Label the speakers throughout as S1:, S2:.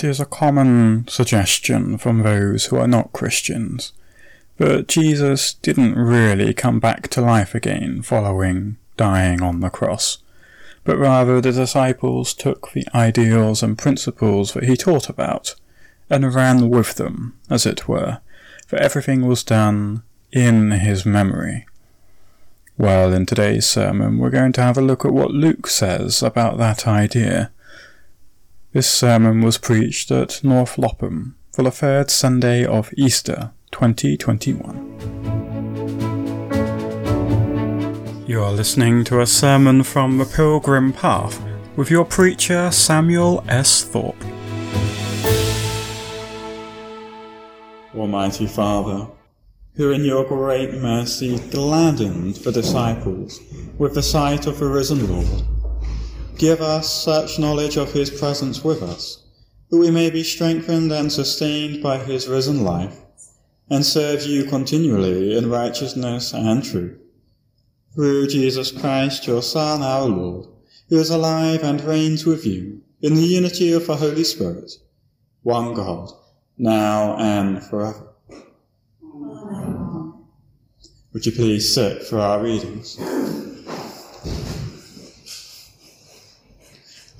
S1: It is a common suggestion from those who are not Christians, but Jesus didn't really come back to life again following dying on the cross, but rather the disciples took the ideals and principles that he taught about and ran with them, as it were, for everything was done in his memory. Well, in today's sermon, we're going to have a look at what Luke says about that idea. This sermon was preached at North Lopham for the third Sunday of Easter 2021. You are listening to a sermon from the Pilgrim Path with your preacher Samuel S. Thorpe.
S2: Almighty Father, who in your great mercy gladdened the disciples with the sight of the risen Lord, give us such knowledge of his presence with us, that we may be strengthened and sustained by his risen life, and serve you continually in righteousness and truth. Through Jesus Christ, your Son, our Lord, who is alive and reigns with you in the unity of the Holy Spirit, one God, now and forever. Would you please sit for our readings?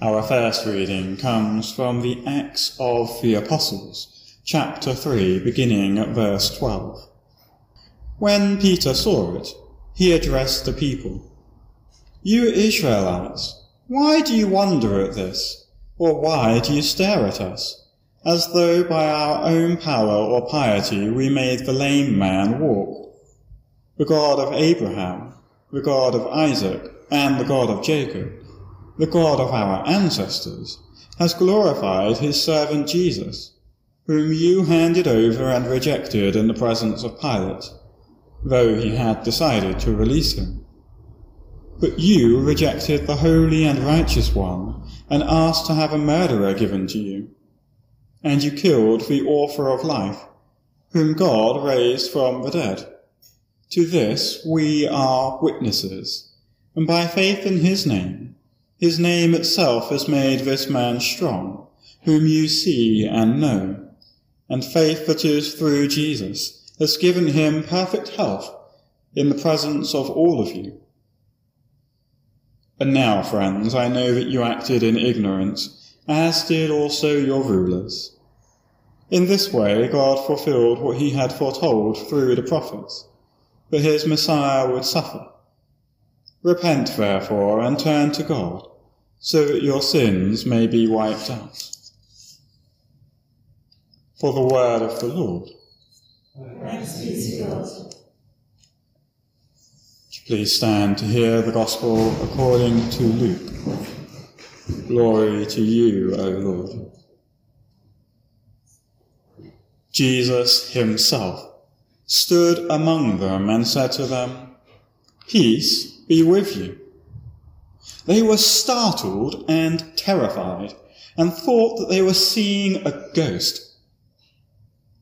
S2: Our first reading comes from the Acts of the Apostles, chapter 3, beginning at verse 12. When Peter saw it, he addressed the people. You Israelites, why do you wonder at this? Or why do you stare at us? As though by our own power or piety we made the lame man walk the God of Abraham, the God of Isaac, and the God of Jacob, the God of our ancestors, has glorified his servant Jesus, whom you handed over and rejected in the presence of Pilate, though he had decided to release him. But you rejected the holy and righteous one and asked to have a murderer given to you. And you killed the author of life, whom God raised from the dead to this we are witnesses, and by faith in his name, his name itself has made this man strong, whom you see and know, and faith that is through Jesus has given him perfect health in the presence of all of you. And now, friends, I know that you acted in ignorance, as did also your rulers. In this way, God fulfilled what he had foretold through the prophets that his Messiah would suffer. Repent, therefore, and turn to God, so that your sins may be wiped out. For the word of the Lord.
S3: Thanks be to God.
S2: Please stand to hear the Gospel according to Luke. Glory to you, O Lord. Jesus himself stood among them and said to them, Peace be with you. They were startled and terrified and thought that they were seeing a ghost.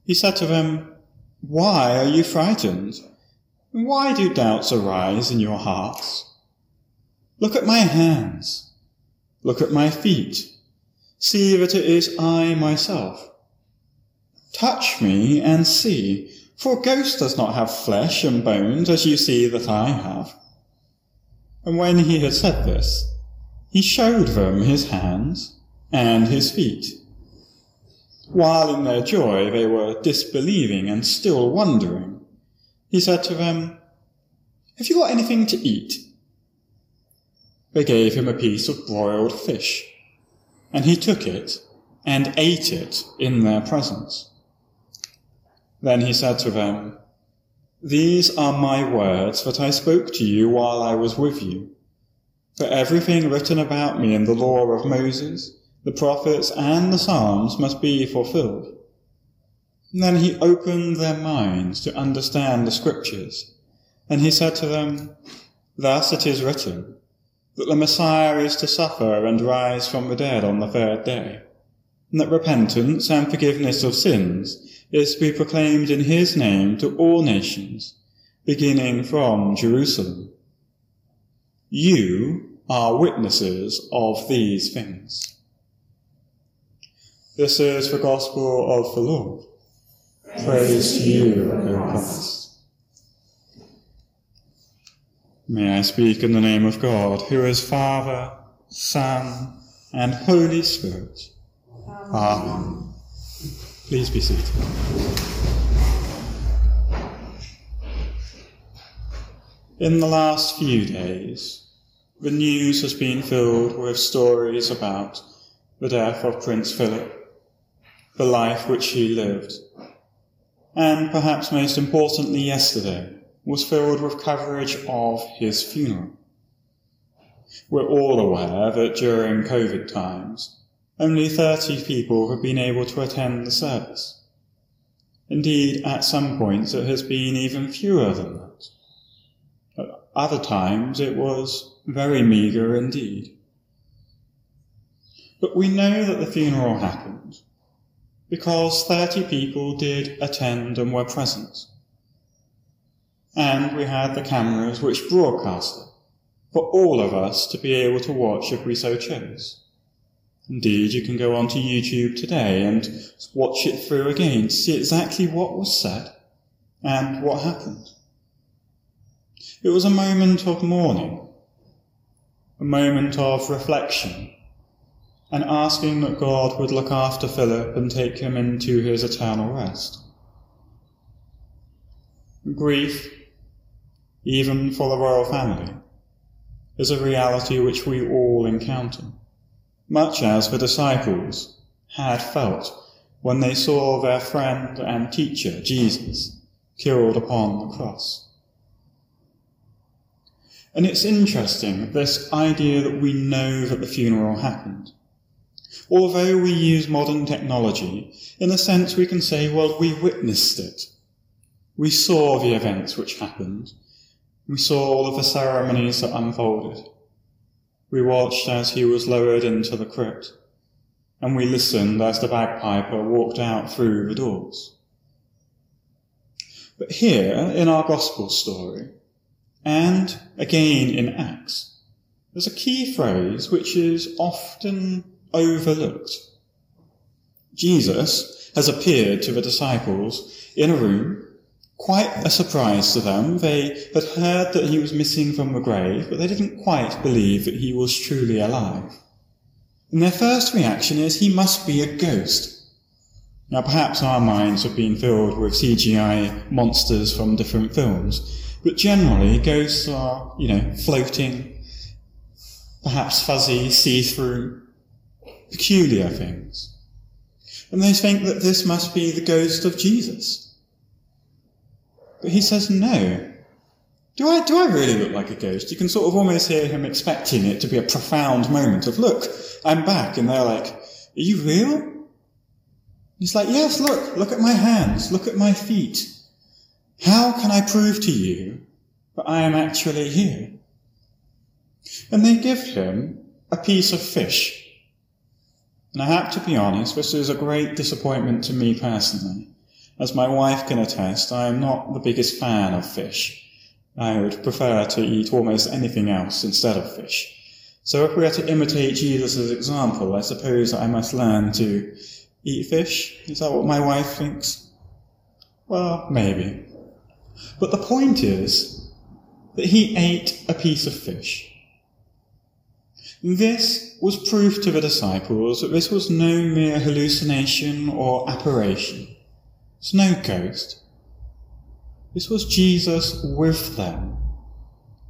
S2: He said to them, Why are you frightened? Why do doubts arise in your hearts? Look at my hands. Look at my feet. See that it is I myself. Touch me and see for a ghost does not have flesh and bones as you see that I have. And when he had said this, he showed them his hands and his feet. While in their joy they were disbelieving and still wondering, he said to them, Have you got anything to eat? They gave him a piece of broiled fish, and he took it and ate it in their presence. Then he said to them, These are my words that I spoke to you while I was with you. For everything written about me in the law of Moses, the prophets, and the Psalms must be fulfilled. And then he opened their minds to understand the scriptures. And he said to them, Thus it is written, that the Messiah is to suffer and rise from the dead on the third day, and that repentance and forgiveness of sins is to be proclaimed in his name to all nations, beginning from Jerusalem. You are witnesses of these things. This is the gospel of the Lord. Praise to you, O Christ. May I speak in the name of God, who is Father, Son, and Holy Spirit. Amen. Please be seated. In the last few days, the news has been filled with stories about the death of Prince Philip, the life which he lived, and perhaps most importantly yesterday was filled with coverage of his funeral. We're all aware that during COVID times, only 30 people have been able to attend the service. Indeed, at some points it has been even fewer than that. At other times it was very meagre indeed. But we know that the funeral happened because 30 people did attend and were present. And we had the cameras which broadcast it for all of us to be able to watch if we so chose. Indeed, you can go onto YouTube today and watch it through again to see exactly what was said and what happened. It was a moment of mourning, a moment of reflection, and asking that God would look after Philip and take him into his eternal rest. Grief, even for the royal family, is a reality which we all encounter, much as the disciples had felt when they saw their friend and teacher, Jesus, killed upon the cross. And it's interesting, this idea that we know that the funeral happened. Although we use modern technology, in a sense we can say, well, we witnessed it. We saw the events which happened. We saw all of the ceremonies that unfolded. We watched as he was lowered into the crypt. And we listened as the bagpiper walked out through the doors. But here, in our gospel story, and again in Acts, there's a key phrase which is often overlooked. Jesus has appeared to the disciples in a room, quite a surprise to them. They had heard that he was missing from the grave, but they didn't quite believe that he was truly alive. And their first reaction is, he must be a ghost. Now perhaps our minds have been filled with CGI monsters from different films, but generally ghosts are, you know, floating, perhaps fuzzy, see-through, peculiar things. And they think that this must be the ghost of Jesus. But he says, no. Do I, do I really look like a ghost? You can sort of almost hear him expecting it to be a profound moment of, look, I'm back. And they're like, are you real? He's like, yes, look, look at my hands, look at my feet. How can I prove to you that I am actually here? And they give him a piece of fish and I have to be honest, this is a great disappointment to me personally. As my wife can attest, I am not the biggest fan of fish. I would prefer to eat almost anything else instead of fish. So if we are to imitate Jesus' example, I suppose I must learn to eat fish. Is that what my wife thinks? Well, maybe. But the point is that he ate a piece of fish. This was proof to the disciples that this was no mere hallucination or apparition. It's no ghost. This was Jesus with them,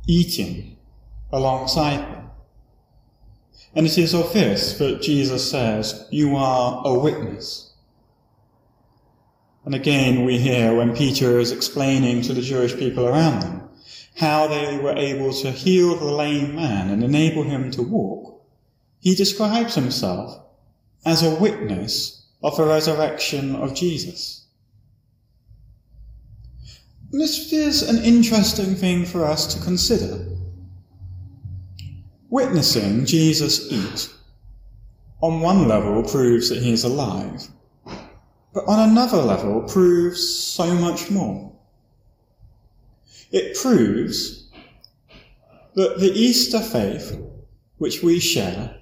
S2: eating alongside them. And it is of this that Jesus says, You are a witness. And again, we hear when Peter is explaining to the Jewish people around them how they were able to heal the lame man and enable him to walk, he describes himself as a witness of the resurrection of Jesus. This is an interesting thing for us to consider. Witnessing Jesus eat on one level proves that he is alive, but on another level proves so much more. It proves that the Easter faith, which we share,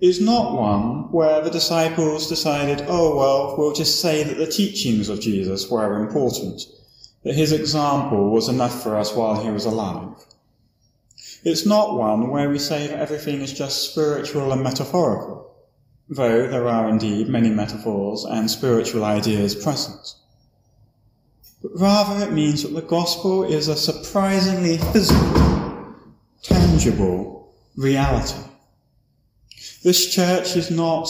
S2: is not one where the disciples decided, oh well, we'll just say that the teachings of Jesus were important, that his example was enough for us while he was alive. It's not one where we say that everything is just spiritual and metaphorical, though there are indeed many metaphors and spiritual ideas present. But rather it means that the gospel is a surprisingly physical, tangible reality. This church is not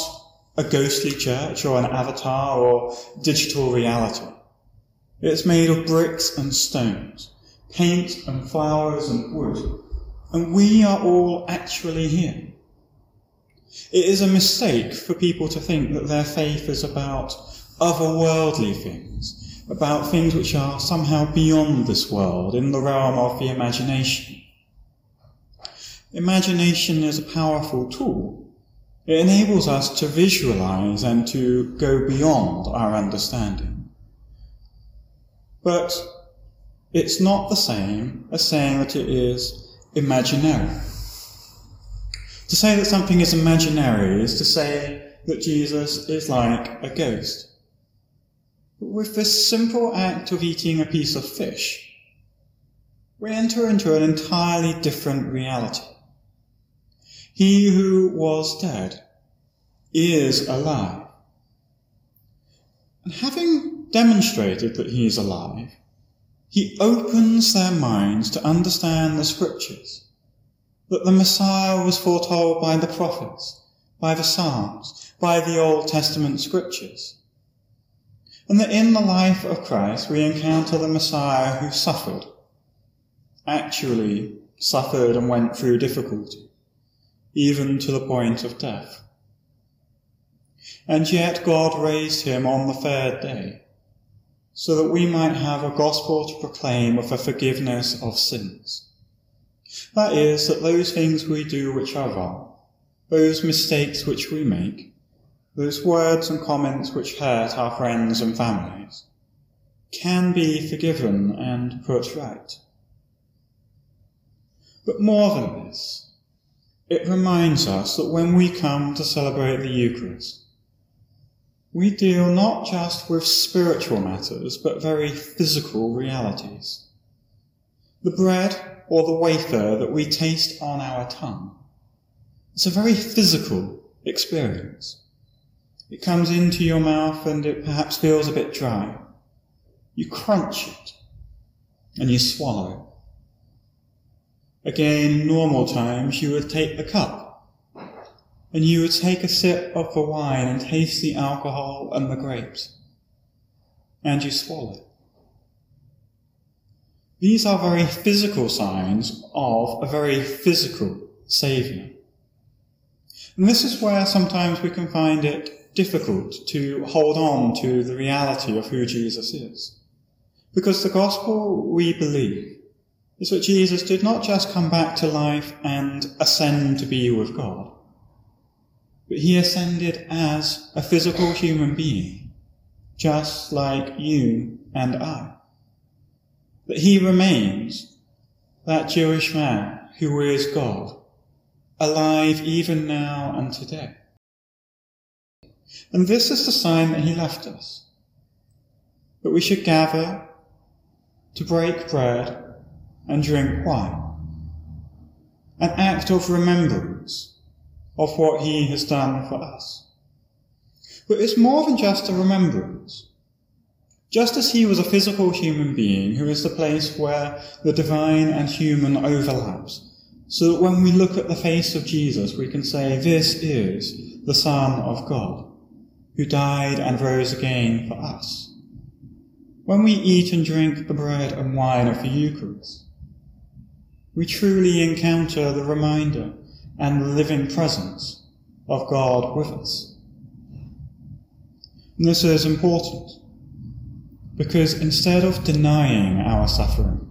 S2: a ghostly church or an avatar or digital reality. It's made of bricks and stones, paint and flowers and wood, and we are all actually here. It is a mistake for people to think that their faith is about otherworldly things, about things which are somehow beyond this world, in the realm of the imagination. Imagination is a powerful tool. It enables us to visualize and to go beyond our understanding. But it's not the same as saying that it is imaginary. To say that something is imaginary is to say that Jesus is like a ghost. But with this simple act of eating a piece of fish, we enter into an entirely different reality. He who was dead is alive. And having demonstrated that he is alive, he opens their minds to understand the scriptures, that the Messiah was foretold by the prophets, by the Psalms, by the Old Testament scriptures. And that in the life of Christ we encounter the Messiah who suffered, actually suffered and went through difficulty, even to the point of death. And yet God raised him on the third day so that we might have a gospel to proclaim of the forgiveness of sins. That is, that those things we do which are wrong, those mistakes which we make, those words and comments which hurt our friends and families, can be forgiven and put right. But more than this, it reminds us that when we come to celebrate the Eucharist, we deal not just with spiritual matters, but very physical realities. The bread or the wafer that we taste on our tongue, it's a very physical experience. It comes into your mouth and it perhaps feels a bit dry. You crunch it and you swallow. Again, normal times you would take the cup and you would take a sip of the wine and taste the alcohol and the grapes, and you swallow. These are very physical signs of a very physical Saviour. And this is where sometimes we can find it difficult to hold on to the reality of who Jesus is. Because the gospel we believe is that Jesus did not just come back to life and ascend to be with God but he ascended as a physical human being, just like you and I. But he remains that Jewish man who is God, alive even now and today. And this is the sign that he left us, that we should gather to break bread and drink wine, an act of remembrance of what he has done for us. But it's more than just a remembrance. Just as he was a physical human being who is the place where the divine and human overlaps, so that when we look at the face of Jesus, we can say, this is the Son of God, who died and rose again for us. When we eat and drink the bread and wine of the Eucharist, we truly encounter the reminder and the living presence of God with us. And this is important because instead of denying our suffering,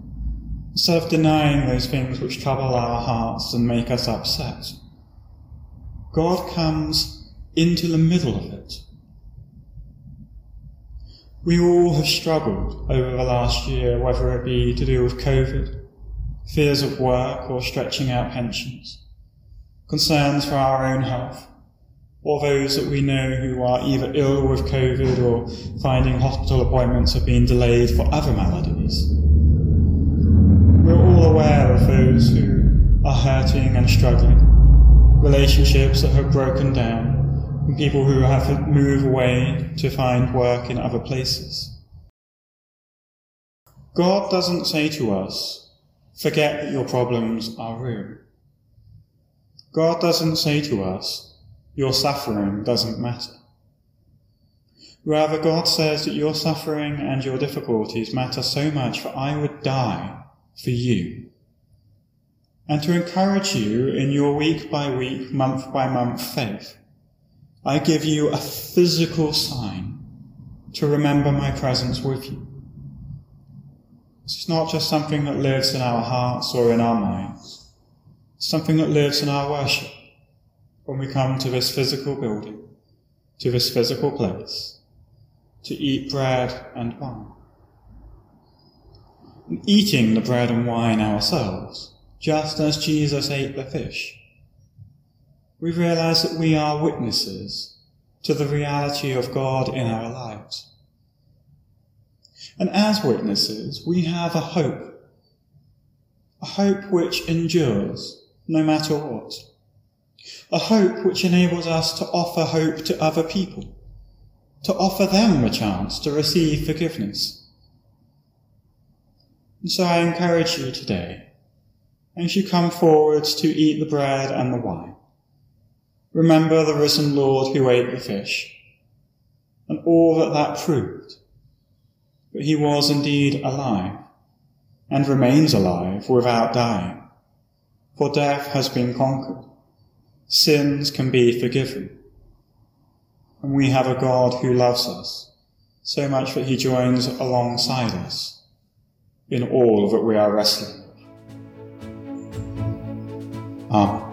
S2: instead of denying those things which trouble our hearts and make us upset, God comes into the middle of it. We all have struggled over the last year, whether it be to do with COVID, fears of work, or stretching out pensions concerns for our own health, or those that we know who are either ill with COVID or finding hospital appointments have been delayed for other maladies. We're all aware of those who are hurting and struggling, relationships that have broken down, and people who have to move away to find work in other places. God doesn't say to us, forget that your problems are real. God doesn't say to us, your suffering doesn't matter. Rather, God says that your suffering and your difficulties matter so much that I would die for you. And to encourage you in your week by week, month by month faith, I give you a physical sign to remember my presence with you. It's not just something that lives in our hearts or in our minds. Something that lives in our worship when we come to this physical building, to this physical place, to eat bread and wine. And eating the bread and wine ourselves, just as Jesus ate the fish, we realize that we are witnesses to the reality of God in our lives. And as witnesses, we have a hope, a hope which endures no matter what a hope which enables us to offer hope to other people, to offer them a chance to receive forgiveness. And so I encourage you today, as you come forward to eat the bread and the wine, remember the risen Lord who ate the fish, and all that that proved, that he was indeed alive, and remains alive without dying, for death has been conquered sins can be forgiven. And we have a God who loves us so much that he joins alongside us in all that we are wrestling with. Amen.